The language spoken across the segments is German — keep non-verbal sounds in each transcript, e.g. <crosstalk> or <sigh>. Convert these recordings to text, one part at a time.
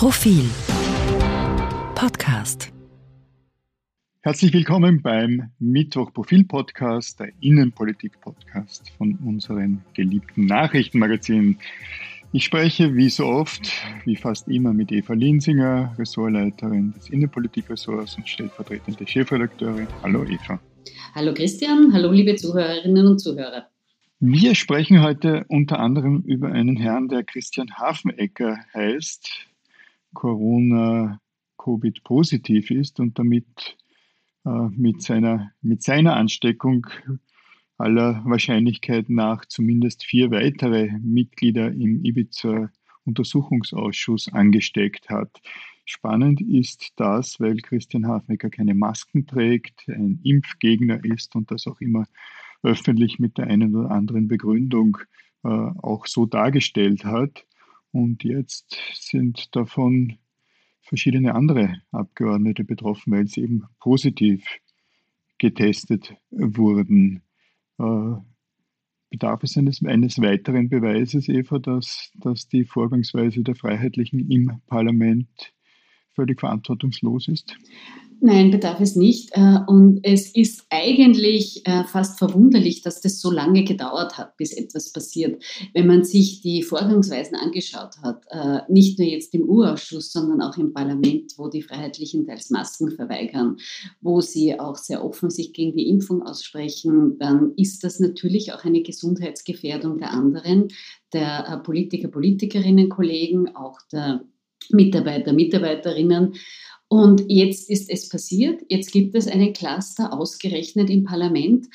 Profil Podcast. Herzlich willkommen beim Mittwoch Profil Podcast, der Innenpolitik Podcast von unserem geliebten Nachrichtenmagazin. Ich spreche wie so oft, wie fast immer, mit Eva Linsinger, Ressortleiterin des Innenpolitikressorts und stellvertretende Chefredakteurin. Hallo Eva. Hallo Christian, hallo liebe Zuhörerinnen und Zuhörer. Wir sprechen heute unter anderem über einen Herrn, der Christian Hafenecker heißt, Corona-Covid-positiv ist und damit äh, mit, seiner, mit seiner Ansteckung aller Wahrscheinlichkeit nach zumindest vier weitere Mitglieder im Ibiza-Untersuchungsausschuss angesteckt hat. Spannend ist das, weil Christian Hafenecker keine Masken trägt, ein Impfgegner ist und das auch immer öffentlich mit der einen oder anderen Begründung äh, auch so dargestellt hat. Und jetzt sind davon verschiedene andere Abgeordnete betroffen, weil sie eben positiv getestet wurden. Äh, bedarf es eines, eines weiteren Beweises, Eva, dass, dass die Vorgangsweise der Freiheitlichen im Parlament völlig verantwortungslos ist? Nein, bedarf es nicht. Äh, und es ist eigentlich äh, fast verwunderlich, dass das so lange gedauert hat, bis etwas passiert. Wenn man sich die Vorgangsweisen angeschaut hat, äh, nicht nur jetzt im U-Ausschuss, sondern auch im Parlament, wo die Freiheitlichen teils Masken verweigern, wo sie auch sehr offen sich gegen die Impfung aussprechen, dann ist das natürlich auch eine Gesundheitsgefährdung der anderen, der Politiker, Politikerinnen, Kollegen, auch der Mitarbeiter, Mitarbeiterinnen. Und jetzt ist es passiert. Jetzt gibt es einen Cluster ausgerechnet im Parlament.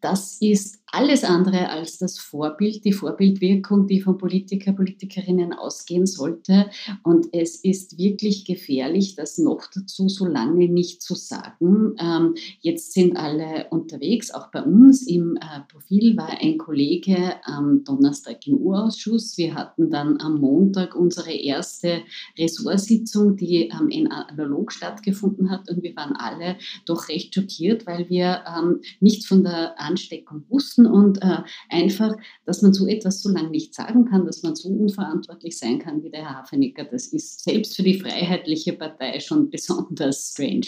Das ist alles andere als das Vorbild, die Vorbildwirkung, die von Politiker, Politikerinnen ausgehen sollte. Und es ist wirklich gefährlich, das noch dazu so lange nicht zu sagen. Ähm, jetzt sind alle unterwegs, auch bei uns im äh, Profil war ein Kollege am Donnerstag im Urausschuss. Wir hatten dann am Montag unsere erste Ressortsitzung, die ähm, in analog stattgefunden hat. Und wir waren alle doch recht schockiert, weil wir ähm, nichts von der Ansteckung wussten und äh, einfach, dass man so etwas so lange nicht sagen kann, dass man so unverantwortlich sein kann wie der Herr Hafenecker, das ist selbst für die Freiheitliche Partei schon besonders strange.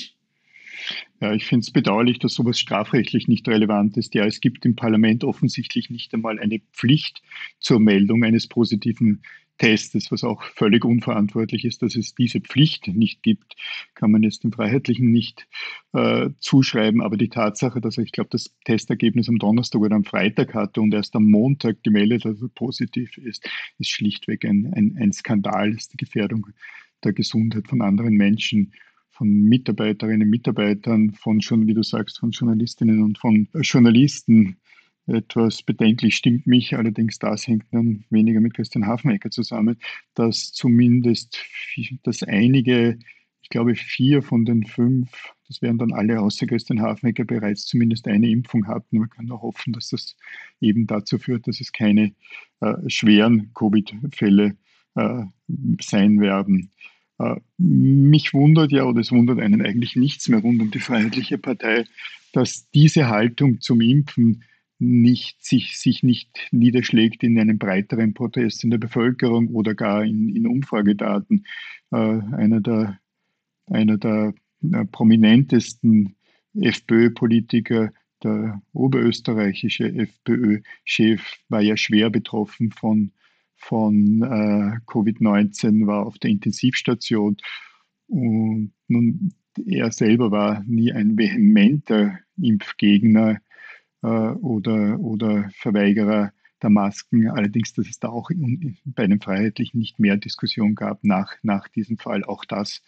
Ja, ich finde es bedauerlich, dass sowas strafrechtlich nicht relevant ist. Ja, es gibt im Parlament offensichtlich nicht einmal eine Pflicht zur Meldung eines positiven Tests, was auch völlig unverantwortlich ist, dass es diese Pflicht nicht gibt, kann man jetzt dem Freiheitlichen nicht äh, zuschreiben. Aber die Tatsache, dass er, ich glaube, das Testergebnis am Donnerstag oder am Freitag hatte und erst am Montag gemeldet hat, dass er positiv ist, ist schlichtweg ein, ein, ein Skandal, ist die Gefährdung der Gesundheit von anderen Menschen von Mitarbeiterinnen und Mitarbeitern, von schon, wie du sagst, von Journalistinnen und von Journalisten etwas bedenklich stimmt mich allerdings, das hängt dann weniger mit Christian Hafenecker zusammen, dass zumindest, dass einige, ich glaube vier von den fünf, das wären dann alle außer Christian Hafenecker bereits zumindest eine Impfung hatten. Man kann nur hoffen, dass das eben dazu führt, dass es keine äh, schweren Covid-Fälle äh, sein werden. Äh, mich wundert ja, oder es wundert einen eigentlich nichts mehr rund um die Freiheitliche Partei, dass diese Haltung zum Impfen nicht, sich, sich nicht niederschlägt in einem breiteren Protest in der Bevölkerung oder gar in, in Umfragedaten. Äh, einer der, einer der äh, prominentesten FPÖ-Politiker, der oberösterreichische FPÖ-Chef, war ja schwer betroffen von, von äh, Covid-19, war auf der Intensivstation. Und nun, er selber war nie ein vehementer Impfgegner oder, oder Verweigerer der Masken. Allerdings, dass es da auch bei den Freiheitlichen nicht mehr Diskussion gab nach, nach diesem Fall. Auch das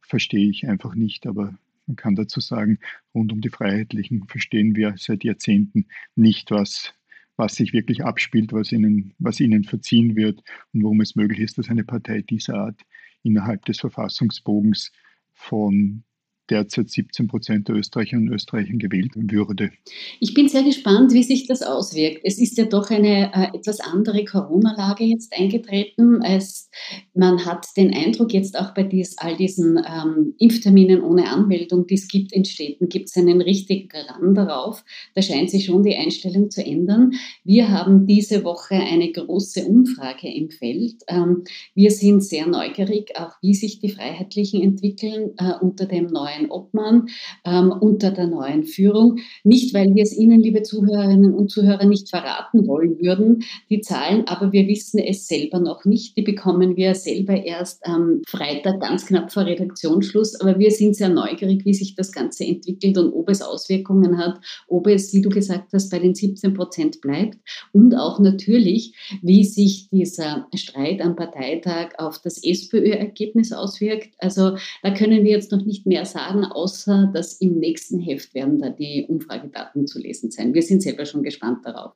verstehe ich einfach nicht. Aber man kann dazu sagen, rund um die Freiheitlichen verstehen wir seit Jahrzehnten nicht, was, was sich wirklich abspielt, was ihnen, was ihnen verziehen wird und warum es möglich ist, dass eine Partei dieser Art innerhalb des Verfassungsbogens von derzeit 17 Prozent der Österreicherinnen und Österreicher gewählt würde. Ich bin sehr gespannt, wie sich das auswirkt. Es ist ja doch eine äh, etwas andere Corona-Lage jetzt eingetreten. Es, man hat den Eindruck, jetzt auch bei dies, all diesen ähm, Impfterminen ohne Anmeldung, die es gibt in Städten, gibt es einen richtigen Ran darauf. Da scheint sich schon die Einstellung zu ändern. Wir haben diese Woche eine große Umfrage im Feld. Ähm, wir sind sehr neugierig, auch wie sich die Freiheitlichen entwickeln äh, unter dem neuen Obmann, ähm, unter der neuen Führung. Nicht, weil wir es Ihnen, liebe Zuhörerinnen und Zuhörer, nicht verraten wollen würden, die Zahlen, aber wir wissen es selber noch nicht. Die bekommen wir selber erst am Freitag, ganz knapp vor Redaktionsschluss. Aber wir sind sehr neugierig, wie sich das Ganze entwickelt und ob es Auswirkungen hat, ob es, wie du gesagt hast, bei den 17 Prozent bleibt und auch natürlich, wie sich dieser Streit am Parteitag auf das SPÖ-Ergebnis auswirkt. Also da können wir jetzt noch nicht mehr sagen, außer dass im nächsten Heft werden da die Umfragedaten zu lesen sein. Wir sind selber schon gespannt darauf.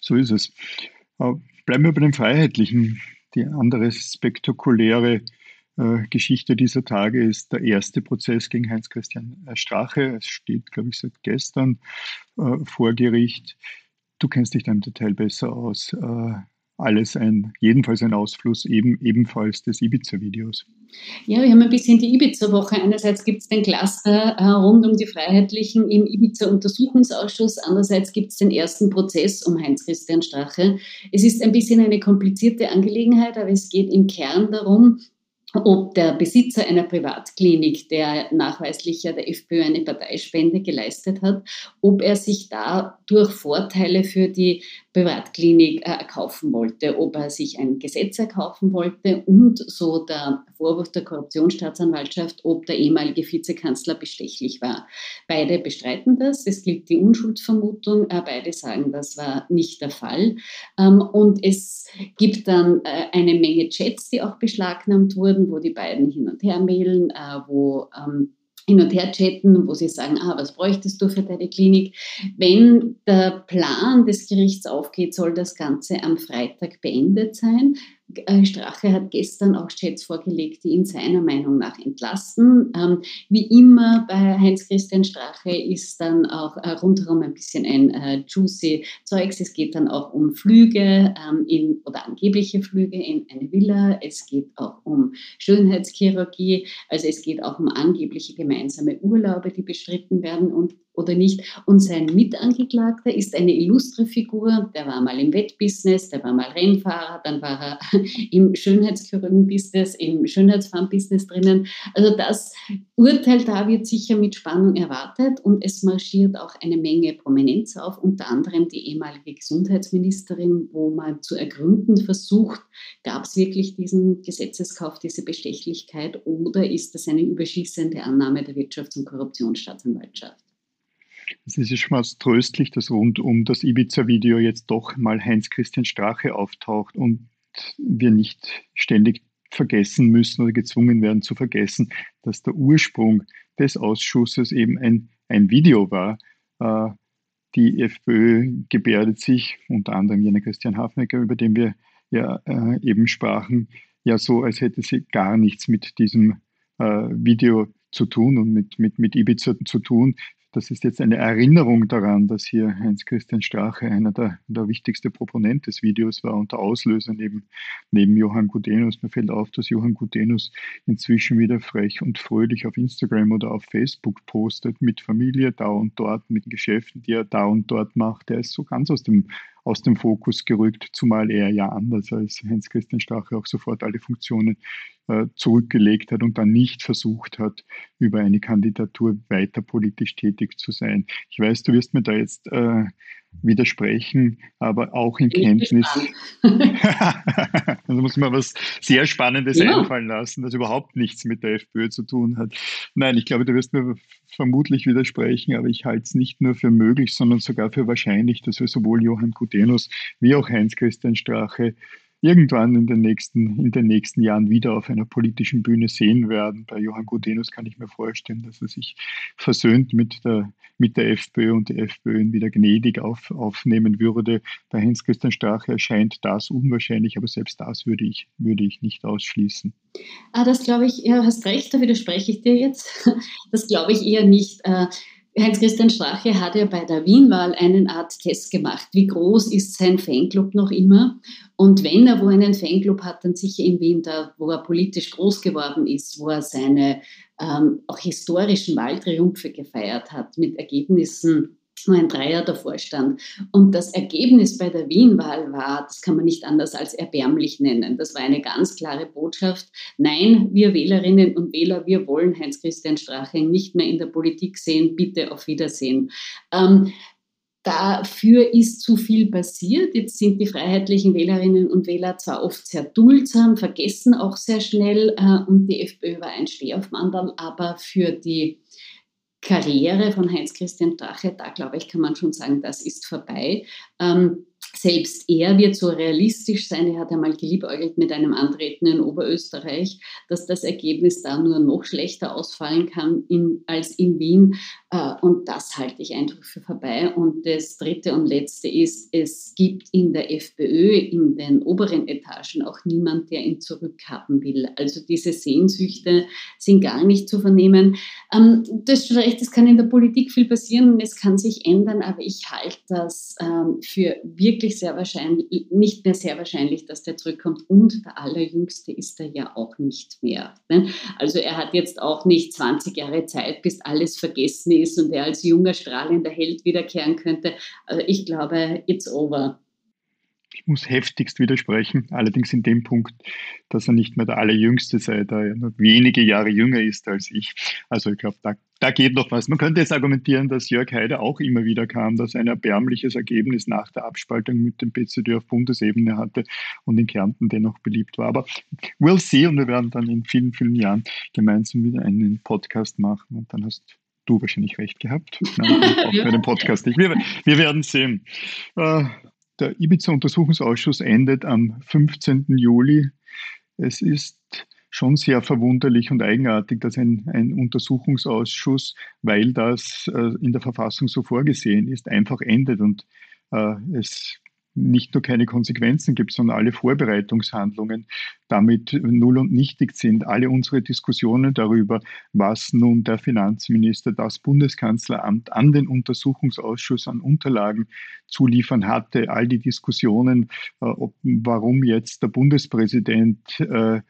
So ist es. Bleiben wir bei den Freiheitlichen. Die andere spektakuläre äh, Geschichte dieser Tage ist der erste Prozess gegen Heinz-Christian Strache. Es steht, glaube ich, seit gestern äh, vor Gericht. Du kennst dich da im Detail besser aus. Äh, alles ein, jedenfalls ein Ausfluss eben, ebenfalls des Ibiza-Videos. Ja, wir haben ein bisschen die Ibiza-Woche. Einerseits gibt es den Cluster äh, rund um die Freiheitlichen im Ibiza-Untersuchungsausschuss. Andererseits gibt es den ersten Prozess um Heinz-Christian Strache. Es ist ein bisschen eine komplizierte Angelegenheit, aber es geht im Kern darum, ob der Besitzer einer Privatklinik, der nachweislich ja der FPÖ eine Parteispende geleistet hat, ob er sich da durch Vorteile für die Privatklinik äh, erkaufen wollte, ob er sich ein Gesetz erkaufen wollte und so der Vorwurf der Korruptionsstaatsanwaltschaft, ob der ehemalige Vizekanzler bestechlich war. Beide bestreiten das, es gilt die Unschuldsvermutung, äh, beide sagen, das war nicht der Fall. Ähm, und es gibt dann äh, eine Menge Chats, die auch beschlagnahmt wurden, wo die beiden hin und her mailen, wo ähm, hin und her chatten, wo sie sagen, ah, was bräuchtest du für deine Klinik? Wenn der Plan des Gerichts aufgeht, soll das Ganze am Freitag beendet sein. Äh, Strache hat gestern auch Chats vorgelegt, die ihn seiner Meinung nach entlasten. Ähm, wie immer bei Heinz-Christian Strache ist dann auch äh, rundherum ein bisschen ein äh, juicy Zeugs. Es geht dann auch um Flüge ähm, in, oder angebliche Flüge in eine Villa. Es geht auch um Schönheitschirurgie. Also es geht auch um angebliche gemeinsame Urlaube, die bestritten werden. Und oder nicht. Und sein Mitangeklagter ist eine illustre Figur. Der war mal im Wettbusiness, der war mal Rennfahrer, dann war er <laughs> im Schönheitschirurgen-Business, im Schönheitsfahren-Business drinnen. Also das Urteil da wird sicher mit Spannung erwartet und es marschiert auch eine Menge Prominenz auf, unter anderem die ehemalige Gesundheitsministerin, wo man zu ergründen versucht, gab es wirklich diesen Gesetzeskauf, diese Bestechlichkeit oder ist das eine überschießende Annahme der Wirtschafts- und Korruptionsstaatsanwaltschaft? Es ist schon mal tröstlich, dass rund um das Ibiza-Video jetzt doch mal Heinz-Christian Strache auftaucht und wir nicht ständig vergessen müssen oder gezwungen werden zu vergessen, dass der Ursprung des Ausschusses eben ein, ein Video war. Äh, die FPÖ gebärdet sich, unter anderem jener Christian Hafnecker, über den wir ja äh, eben sprachen, ja so, als hätte sie gar nichts mit diesem äh, Video zu tun und mit, mit, mit Ibiza zu tun. Das ist jetzt eine Erinnerung daran, dass hier Heinz-Christian Strache einer der, der wichtigsten Proponenten des Videos war und der Auslöser neben, neben Johann Gudenus. Mir fällt auf, dass Johann Gudenus inzwischen wieder frech und fröhlich auf Instagram oder auf Facebook postet mit Familie da und dort, mit Geschäften, die er da und dort macht. Der ist so ganz aus dem aus dem Fokus gerückt, zumal er ja anders als Heinz-Christian Strache auch sofort alle Funktionen äh, zurückgelegt hat und dann nicht versucht hat, über eine Kandidatur weiter politisch tätig zu sein. Ich weiß, du wirst mir da jetzt äh, widersprechen, aber auch in Kenntnis. <laughs> <laughs> also muss man was sehr Spannendes ja. einfallen lassen, das überhaupt nichts mit der FPÖ zu tun hat. Nein, ich glaube, du wirst mir vermutlich widersprechen, aber ich halte es nicht nur für möglich, sondern sogar für wahrscheinlich, dass wir sowohl Johann Gutenus wie auch Heinz-Christian Strache irgendwann in den nächsten, in den nächsten Jahren wieder auf einer politischen Bühne sehen werden. Bei Johann Gudenus kann ich mir vorstellen, dass er sich versöhnt mit der, mit der FPÖ und die FPÖ ihn wieder gnädig auf, aufnehmen würde. Bei Heinz-Christian Strache erscheint das unwahrscheinlich, aber selbst das würde ich, würde ich nicht ausschließen. Ah, das glaube ich, ja, hast recht, da widerspreche ich dir jetzt. Das glaube ich eher nicht. Äh, Heinz-Christian Strache hat ja bei der Wienwahl einen Art Test gemacht. Wie groß ist sein Fanclub noch immer? Und wenn er wo einen Fanclub hat, dann sicher in Wien, da wo er politisch groß geworden ist, wo er seine ähm, auch historischen Wahltriumphe gefeiert hat mit Ergebnissen nur ein Dreier davor stand. Und das Ergebnis bei der Wien-Wahl war, das kann man nicht anders als erbärmlich nennen. Das war eine ganz klare Botschaft. Nein, wir Wählerinnen und Wähler, wir wollen Heinz-Christian Strache nicht mehr in der Politik sehen. Bitte auf Wiedersehen. Ähm, Dafür ist zu viel passiert. Jetzt sind die freiheitlichen Wählerinnen und Wähler zwar oft sehr duldsam, vergessen auch sehr schnell äh, und die FPÖ war ein Stehaufmandel, aber für die Karriere von Heinz-Christian Drache, da glaube ich, kann man schon sagen, das ist vorbei. Ähm, selbst er wird so realistisch sein. Er hat einmal geliebäugelt mit einem Antreten in Oberösterreich, dass das Ergebnis da nur noch schlechter ausfallen kann in, als in Wien. Äh, und das halte ich einfach für vorbei. Und das Dritte und Letzte ist, es gibt in der FPÖ, in den oberen Etagen auch niemand, der ihn zurückhaben will. Also diese Sehnsüchte sind gar nicht zu vernehmen. Ähm, das ist recht, es kann in der Politik viel passieren und es kann sich ändern, aber ich halte das ähm, für wirklich wirklich sehr wahrscheinlich, nicht mehr sehr wahrscheinlich, dass der zurückkommt. Und der Allerjüngste ist er ja auch nicht mehr. Also er hat jetzt auch nicht 20 Jahre Zeit, bis alles vergessen ist und er als junger, strahlender Held wiederkehren könnte. Also ich glaube, it's over. Ich muss heftigst widersprechen, allerdings in dem Punkt, dass er nicht mehr der Allerjüngste sei, da er nur wenige Jahre jünger ist als ich. Also ich glaube, da, da geht noch was. Man könnte jetzt argumentieren, dass Jörg Haider auch immer wieder kam, dass er ein erbärmliches Ergebnis nach der Abspaltung mit dem PZD auf Bundesebene hatte und in Kärnten dennoch beliebt war. Aber we'll see und wir werden dann in vielen, vielen Jahren gemeinsam wieder einen Podcast machen und dann hast du wahrscheinlich recht gehabt. Nein, auch bei dem Podcast nicht. Wir, wir werden sehen. Äh, der Ibiza-Untersuchungsausschuss endet am 15. Juli. Es ist schon sehr verwunderlich und eigenartig, dass ein, ein Untersuchungsausschuss, weil das äh, in der Verfassung so vorgesehen ist, einfach endet und äh, es nicht nur keine Konsequenzen gibt, sondern alle Vorbereitungshandlungen damit null und nichtig sind. Alle unsere Diskussionen darüber, was nun der Finanzminister, das Bundeskanzleramt an den Untersuchungsausschuss an Unterlagen zu liefern hatte, all die Diskussionen, äh, ob, warum jetzt der Bundespräsident äh,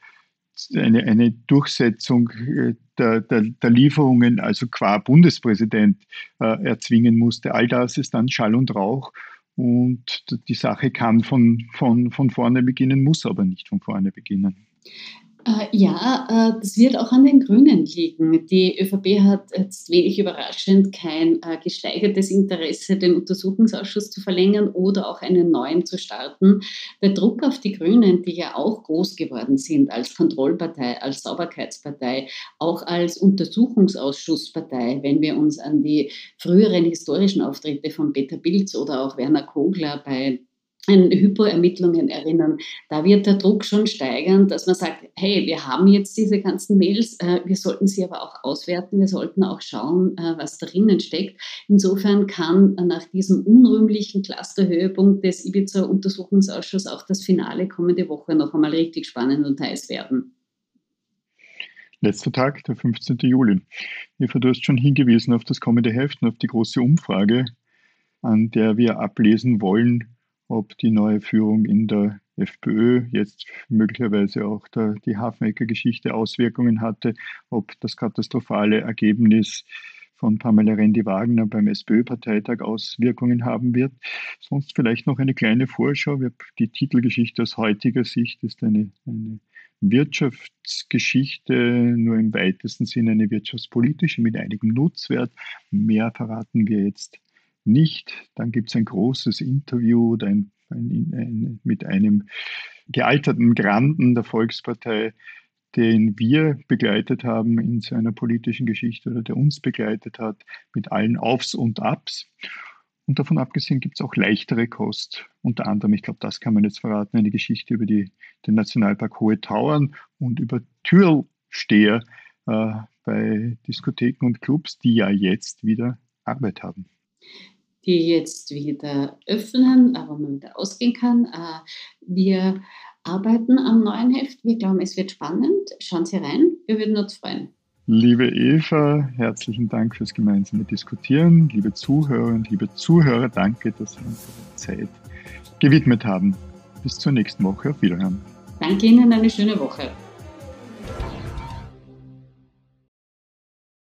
eine, eine Durchsetzung äh, der, der, der, Lieferungen, also qua Bundespräsident, erzwingen musste. All das ist dann Schall und Rauch. Und die Sache kann von, von, von vorne beginnen, muss aber nicht von vorne beginnen. Äh, ja, äh, das wird auch an den Grünen liegen. Die ÖVP hat jetzt wenig überraschend kein äh, gesteigertes Interesse, den Untersuchungsausschuss zu verlängern oder auch einen neuen zu starten. Der Druck auf die Grünen, die ja auch groß geworden sind als Kontrollpartei, als Sauberkeitspartei, auch als Untersuchungsausschusspartei, wenn wir uns an die früheren historischen Auftritte von Peter Pilz oder auch Werner Kogler bei an Hypo-Ermittlungen erinnern, da wird der Druck schon steigern, dass man sagt, hey, wir haben jetzt diese ganzen Mails, äh, wir sollten sie aber auch auswerten, wir sollten auch schauen, äh, was drinnen steckt. Insofern kann nach diesem unrühmlichen Clusterhöhepunkt des Ibiza-Untersuchungsausschusses auch das Finale kommende Woche noch einmal richtig spannend und heiß werden. Letzter Tag, der 15. Juli. Eva, du hast schon hingewiesen auf das kommende Heft und auf die große Umfrage, an der wir ablesen wollen, ob die neue Führung in der FPÖ jetzt möglicherweise auch der, die Hafenecker-Geschichte Auswirkungen hatte, ob das katastrophale Ergebnis von Pamela Rendi-Wagner beim SPÖ-Parteitag Auswirkungen haben wird. Sonst vielleicht noch eine kleine Vorschau. Die Titelgeschichte aus heutiger Sicht ist eine, eine Wirtschaftsgeschichte, nur im weitesten Sinne eine wirtschaftspolitische mit einigem Nutzwert. Mehr verraten wir jetzt nicht. Dann gibt es ein großes Interview ein, ein, ein, mit einem gealterten Granden der Volkspartei, den wir begleitet haben in seiner politischen Geschichte oder der uns begleitet hat, mit allen Aufs und Abs. Und davon abgesehen gibt es auch leichtere Kost. Unter anderem, ich glaube, das kann man jetzt verraten, eine Geschichte über die, den Nationalpark Hohe Tauern und über Türsteher äh, bei Diskotheken und Clubs, die ja jetzt wieder Arbeit haben. Die jetzt wieder öffnen, wo man wieder ausgehen kann. Äh, wir arbeiten am neuen Heft. Wir glauben, es wird spannend. Schauen Sie rein. Wir würden uns freuen. Liebe Eva, herzlichen Dank fürs gemeinsame Diskutieren. Liebe Zuhörerinnen, liebe Zuhörer, danke, dass Sie uns Zeit gewidmet haben. Bis zur nächsten Woche. Auf Wiederhören. Danke Ihnen, eine schöne Woche.